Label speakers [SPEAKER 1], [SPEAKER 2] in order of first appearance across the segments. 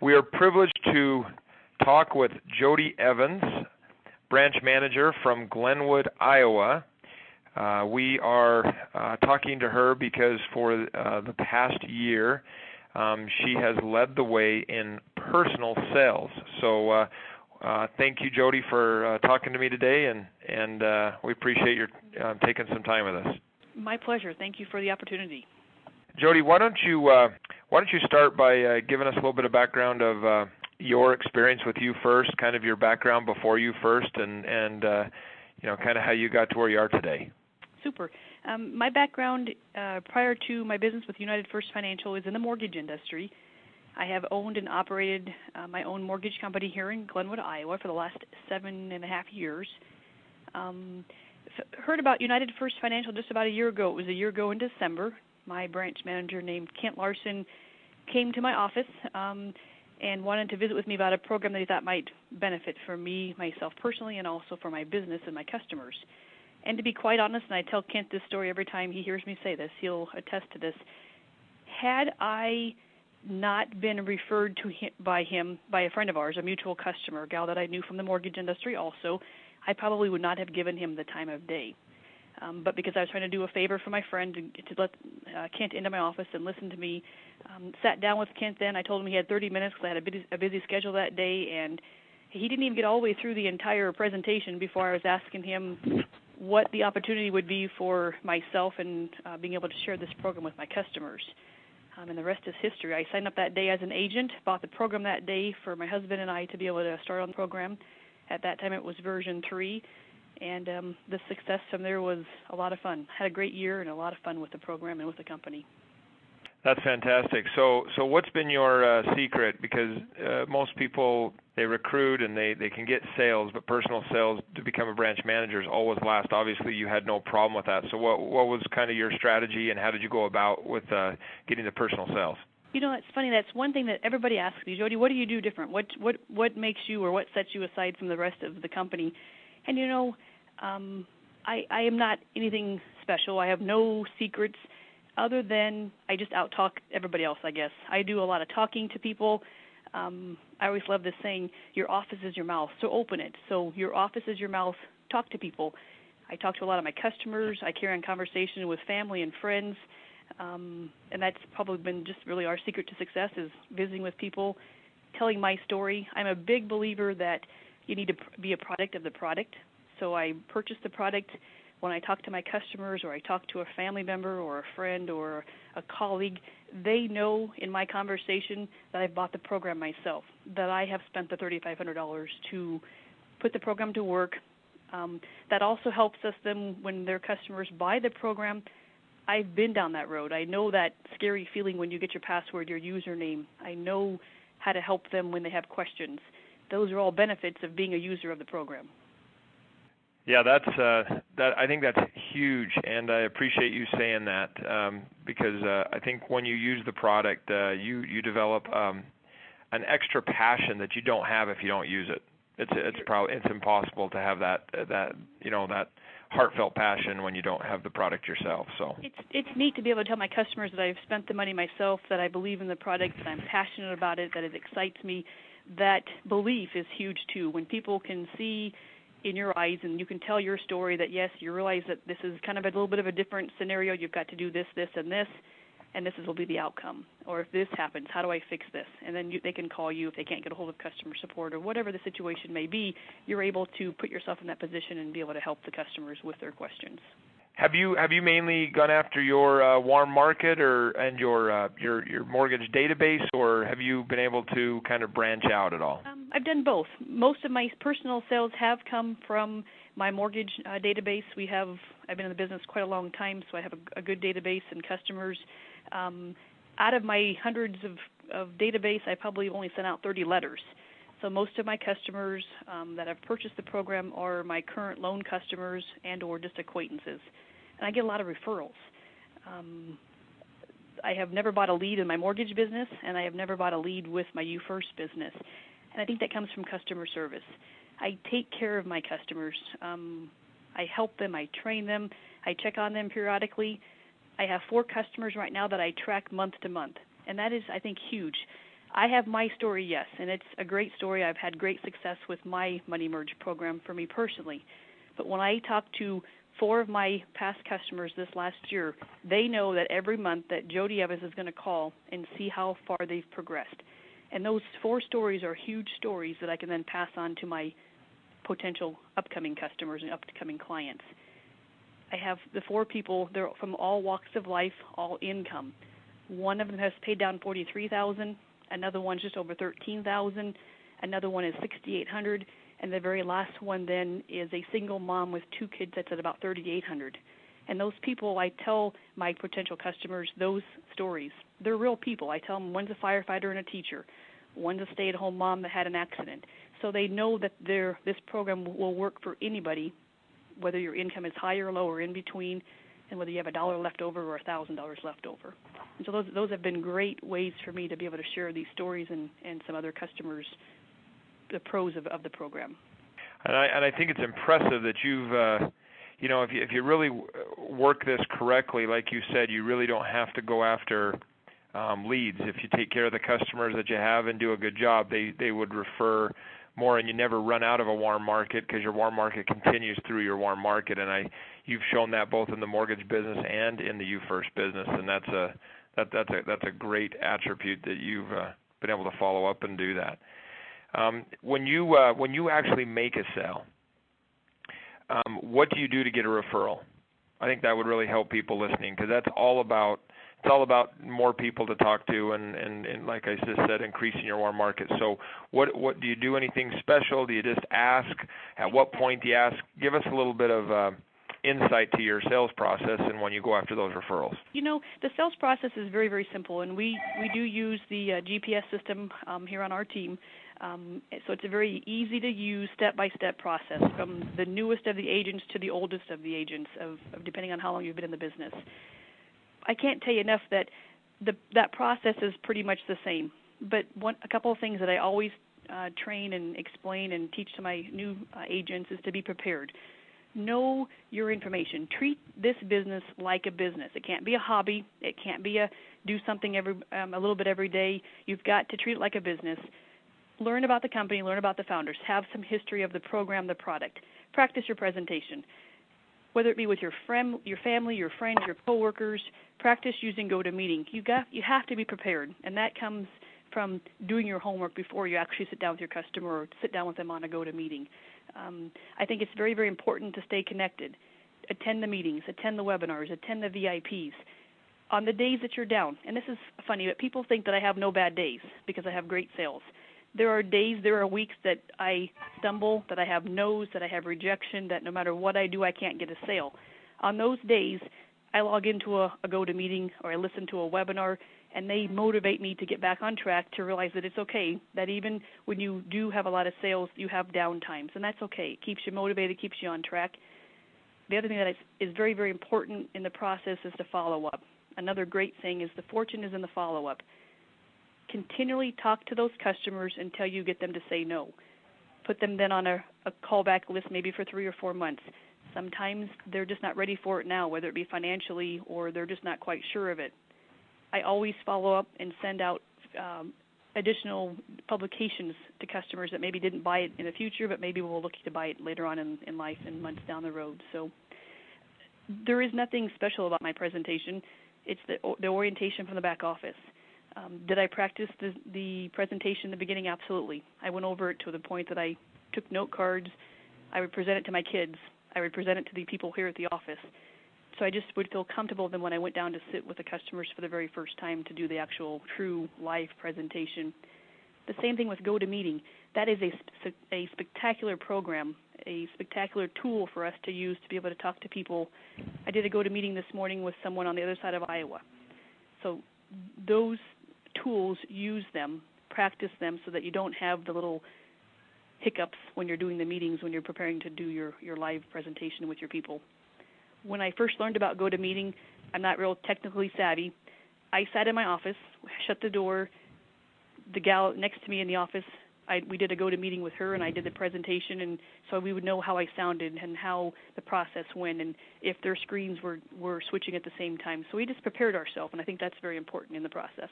[SPEAKER 1] We are privileged to talk with Jody Evans, branch manager from Glenwood, Iowa. Uh, we are uh, talking to her because for uh, the past year, um, she has led the way in personal sales. So, uh, uh, thank you, Jody, for uh, talking to me today, and and uh, we appreciate your uh, taking some time with us.
[SPEAKER 2] My pleasure. Thank you for the opportunity.
[SPEAKER 1] Jody, why don't you uh, why don't you start by uh, giving us a little bit of background of uh, your experience with U First, kind of your background before U First, and and uh, you know, kind of how you got to where you are today.
[SPEAKER 2] Super. Um, my background uh, prior to my business with United First Financial is in the mortgage industry. I have owned and operated uh, my own mortgage company here in Glenwood, Iowa, for the last seven and a half years. Um, heard about United First Financial just about a year ago. It was a year ago in December. My branch manager named Kent Larson came to my office um, and wanted to visit with me about a program that he thought might benefit for me, myself personally, and also for my business and my customers. And to be quite honest, and I tell Kent this story every time he hears me say this, he'll attest to this. Had I not been referred to him, by him by a friend of ours, a mutual customer, a gal that I knew from the mortgage industry also, I probably would not have given him the time of day. Um, but because I was trying to do a favor for my friend to, to let uh, Kent into my office and listen to me, um, sat down with Kent. Then I told him he had 30 minutes because I had a busy, a busy schedule that day, and he didn't even get all the way through the entire presentation before I was asking him what the opportunity would be for myself and uh, being able to share this program with my customers. Um, and the rest is history. I signed up that day as an agent, bought the program that day for my husband and I to be able to start on the program. At that time, it was version three, and um, the success from there was a lot of fun. Had a great year and a lot of fun with the program and with the company.
[SPEAKER 1] That's fantastic. So, so what's been your uh, secret? Because uh, most people they recruit and they they can get sales, but personal sales to become a branch manager is always last. Obviously, you had no problem with that. So, what what was kind of your strategy, and how did you go about with uh, getting the personal sales?
[SPEAKER 2] You know, it's funny. That's one thing that everybody asks me, Jody. What do you do different? What what what makes you, or what sets you aside from the rest of the company? And you know, um, I I am not anything special. I have no secrets other than I just out talk everybody else, I guess. I do a lot of talking to people. Um, I always love this saying, your office is your mouth, so open it. So your office is your mouth, talk to people. I talk to a lot of my customers. I carry on conversation with family and friends. Um, and that's probably been just really our secret to success is visiting with people, telling my story. I'm a big believer that you need to be a product of the product. So I purchase the product when I talk to my customers or I talk to a family member or a friend or a colleague, they know in my conversation that I've bought the program myself, that I have spent the $3,500 to put the program to work. Um, that also helps us then when their customers buy the program. I've been down that road. I know that scary feeling when you get your password, your username. I know how to help them when they have questions. Those are all benefits of being a user of the program.
[SPEAKER 1] Yeah, that's uh, that. I think that's huge, and I appreciate you saying that um, because uh, I think when you use the product, uh, you you develop um, an extra passion that you don't have if you don't use it. It's it's probably it's impossible to have that that you know that heartfelt passion when you don't have the product yourself. So
[SPEAKER 2] it's it's neat to be able to tell my customers that I've spent the money myself, that I believe in the product, that I'm passionate about it, that it excites me. That belief is huge too. When people can see in your eyes and you can tell your story that yes you realize that this is kind of a little bit of a different scenario. You've got to do this this and this and this is, will be the outcome. Or if this happens how do i fix this? And then you, they can call you if they can't get a hold of customer support or whatever the situation may be. You're able to put yourself in that position and be able to help the customers with their questions
[SPEAKER 1] have you have you mainly gone after your uh, warm market or and your uh, your your mortgage database, or have you been able to kind of branch out at all?
[SPEAKER 2] Um, I've done both. Most of my personal sales have come from my mortgage uh, database. We have I've been in the business quite a long time, so I have a, good database and customers. Um, out of my hundreds of, database, I probably only sent out 30 letters. So most of my customers um, that have purchased the program are my current loan customers and or just acquaintances and I get a lot of referrals. Um, I have never bought a lead in my mortgage business, and I have never bought a lead with my U First business, and I think that comes from customer service. I take care of my customers. Um, I help them. I train them. I check on them periodically. I have four customers right now that I track month to month, and that is, I think, huge. I have my story, yes, and it's a great story. I've had great success with my Money Merge program for me personally. But when I talk to four of my past customers this last year, they know that every month that Jody Evans is going to call and see how far they've progressed. And those four stories are huge stories that I can then pass on to my potential upcoming customers and upcoming clients. I have the four people, they're from all walks of life, all income. One of them has paid down 43,000, another one's just over 13,000, another one is 6,800, and the very last one then is a single mom with two kids that's at about 3,800. And those people, I tell my potential customers those stories. They're real people. I tell them one's a firefighter and a teacher, one's a stay-at-home mom that had an accident. So they know that their this program will work for anybody, whether your income is high or low or in between, and whether you have a dollar left over or a thousand dollars left over. And so those those have been great ways for me to be able to share these stories and and some other customers the pros of, of the program.
[SPEAKER 1] And I and I think it's impressive that you've uh you know if you if you really work this correctly like you said you really don't have to go after um leads if you take care of the customers that you have and do a good job they they would refer more and you never run out of a warm market because your warm market continues through your warm market and I you've shown that both in the mortgage business and in the U First business and that's a that that's a that's a great attribute that you've uh, been able to follow up and do that. Um, when you uh, when you actually make a sale, um, what do you do to get a referral? I think that would really help people listening because that's all about it's all about more people to talk to and, and and like I just said, increasing your warm market. So what what do you do anything special? Do you just ask? At what point do you ask? Give us a little bit of uh, insight to your sales process and when you go after those referrals?
[SPEAKER 2] You know, the sales process is very, very simple, and we, we do use the uh, GPS system um, here on our team. Um, so it's a very easy to use step by step process from the newest of the agents to the oldest of the agents, of, of depending on how long you've been in the business. I can't tell you enough that the, that process is pretty much the same. But one, a couple of things that I always uh, train and explain and teach to my new uh, agents is to be prepared. Know your information. Treat this business like a business. It can't be a hobby. It can't be a do something every um, a little bit every day. You've got to treat it like a business learn about the company, learn about the founders, have some history of the program, the product. Practice your presentation. Whether it be with your friend, your family, your friends, your coworkers, practice using GoToMeeting. You got you have to be prepared, and that comes from doing your homework before you actually sit down with your customer or sit down with them on a GoToMeeting. Um, I think it's very very important to stay connected. Attend the meetings, attend the webinars, attend the VIPs on the days that you're down. And this is funny, but people think that I have no bad days because I have great sales there are days, there are weeks that I stumble, that I have no's, that I have rejection, that no matter what I do, I can't get a sale. On those days, I log into a, a GoToMeeting or I listen to a webinar, and they motivate me to get back on track to realize that it's okay, that even when you do have a lot of sales, you have down times, and that's okay. It keeps you motivated, keeps you on track. The other thing that is, is very, very important in the process is to follow up. Another great thing is the fortune is in the follow up continually talk to those customers until you get them to say no. Put them then on a, a callback list maybe for three or four months. Sometimes they're just not ready for it now, whether it be financially or they're just not quite sure of it. I always follow up and send out um, additional publications to customers that maybe didn't buy it in the future, but maybe will look to buy it later on in, in life and months down the road. So there is nothing special about my presentation. It's the, the orientation from the back office. Um, did I practice the, the presentation in the beginning? Absolutely. I went over it to the point that I took note cards. I would present it to my kids. I would present it to the people here at the office. So I just would feel comfortable then when I went down to sit with the customers for the very first time to do the actual true live presentation. The same thing with GoToMeeting. That is a, a spectacular program, a spectacular tool for us to use to be able to talk to people. I did a GoToMeeting this morning with someone on the other side of Iowa. So those tools, use them, practice them so that you don't have the little hiccups when you're doing the meetings when you're preparing to do your, your live presentation with your people. When I first learned about GoToMeeting, I'm not real technically savvy. I sat in my office, shut the door. The gal next to me in the office, I, we did a GoToMeeting with her, and I did the presentation, and so we would know how I sounded and how the process went, and if their screens were were switching at the same time. So we just prepared ourselves, and I think that's very important in the process.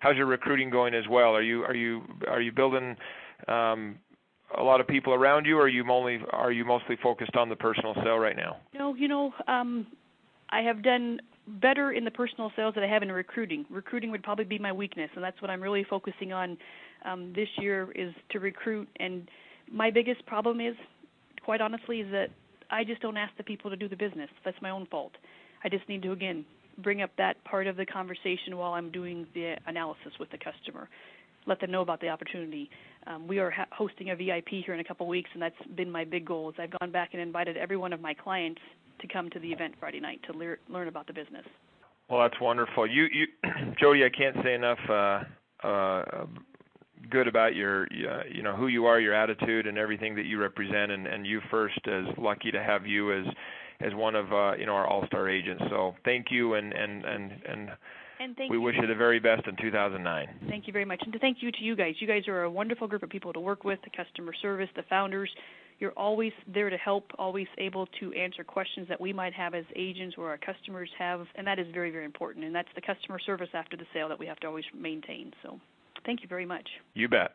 [SPEAKER 1] How's your recruiting going as well? Are you are you are you building um, a lot of people around you, or are you only are you mostly focused on the personal sale right now?
[SPEAKER 2] No, you know, um, I have done better in the personal sales than I have in recruiting. Recruiting would probably be my weakness, and that's what I'm really focusing on um, this year is to recruit. And my biggest problem is, quite honestly, is that I just don't ask the people to do the business. That's my own fault. I just need to again bring up that part of the conversation while I'm doing the analysis with the customer. Let them know about the opportunity. Um, we are ha- hosting a VIP here in a couple weeks, and that's been my big goal. Is I've gone back and invited every one of my clients to come to the event Friday night to lear- learn about the business.
[SPEAKER 1] Well, that's wonderful. You, you, Jody, I can't say enough uh, uh, good about your, uh, you know, who you are, your attitude, and everything that you represent. And, and U First, as lucky to have you as, as one of, uh, you know, our all-star agents. So thank you, and and and and.
[SPEAKER 2] And thank
[SPEAKER 1] we
[SPEAKER 2] you.
[SPEAKER 1] wish you the very best in 2009.
[SPEAKER 2] Thank you very much. And to thank you to you guys. You guys are a wonderful group of people to work with, the customer service, the founders. You're always there to help, always able to answer questions that we might have as agents or our customers have, and that is very, very important. And that's the customer service after the sale that we have to always maintain. So thank you very much.
[SPEAKER 1] You bet.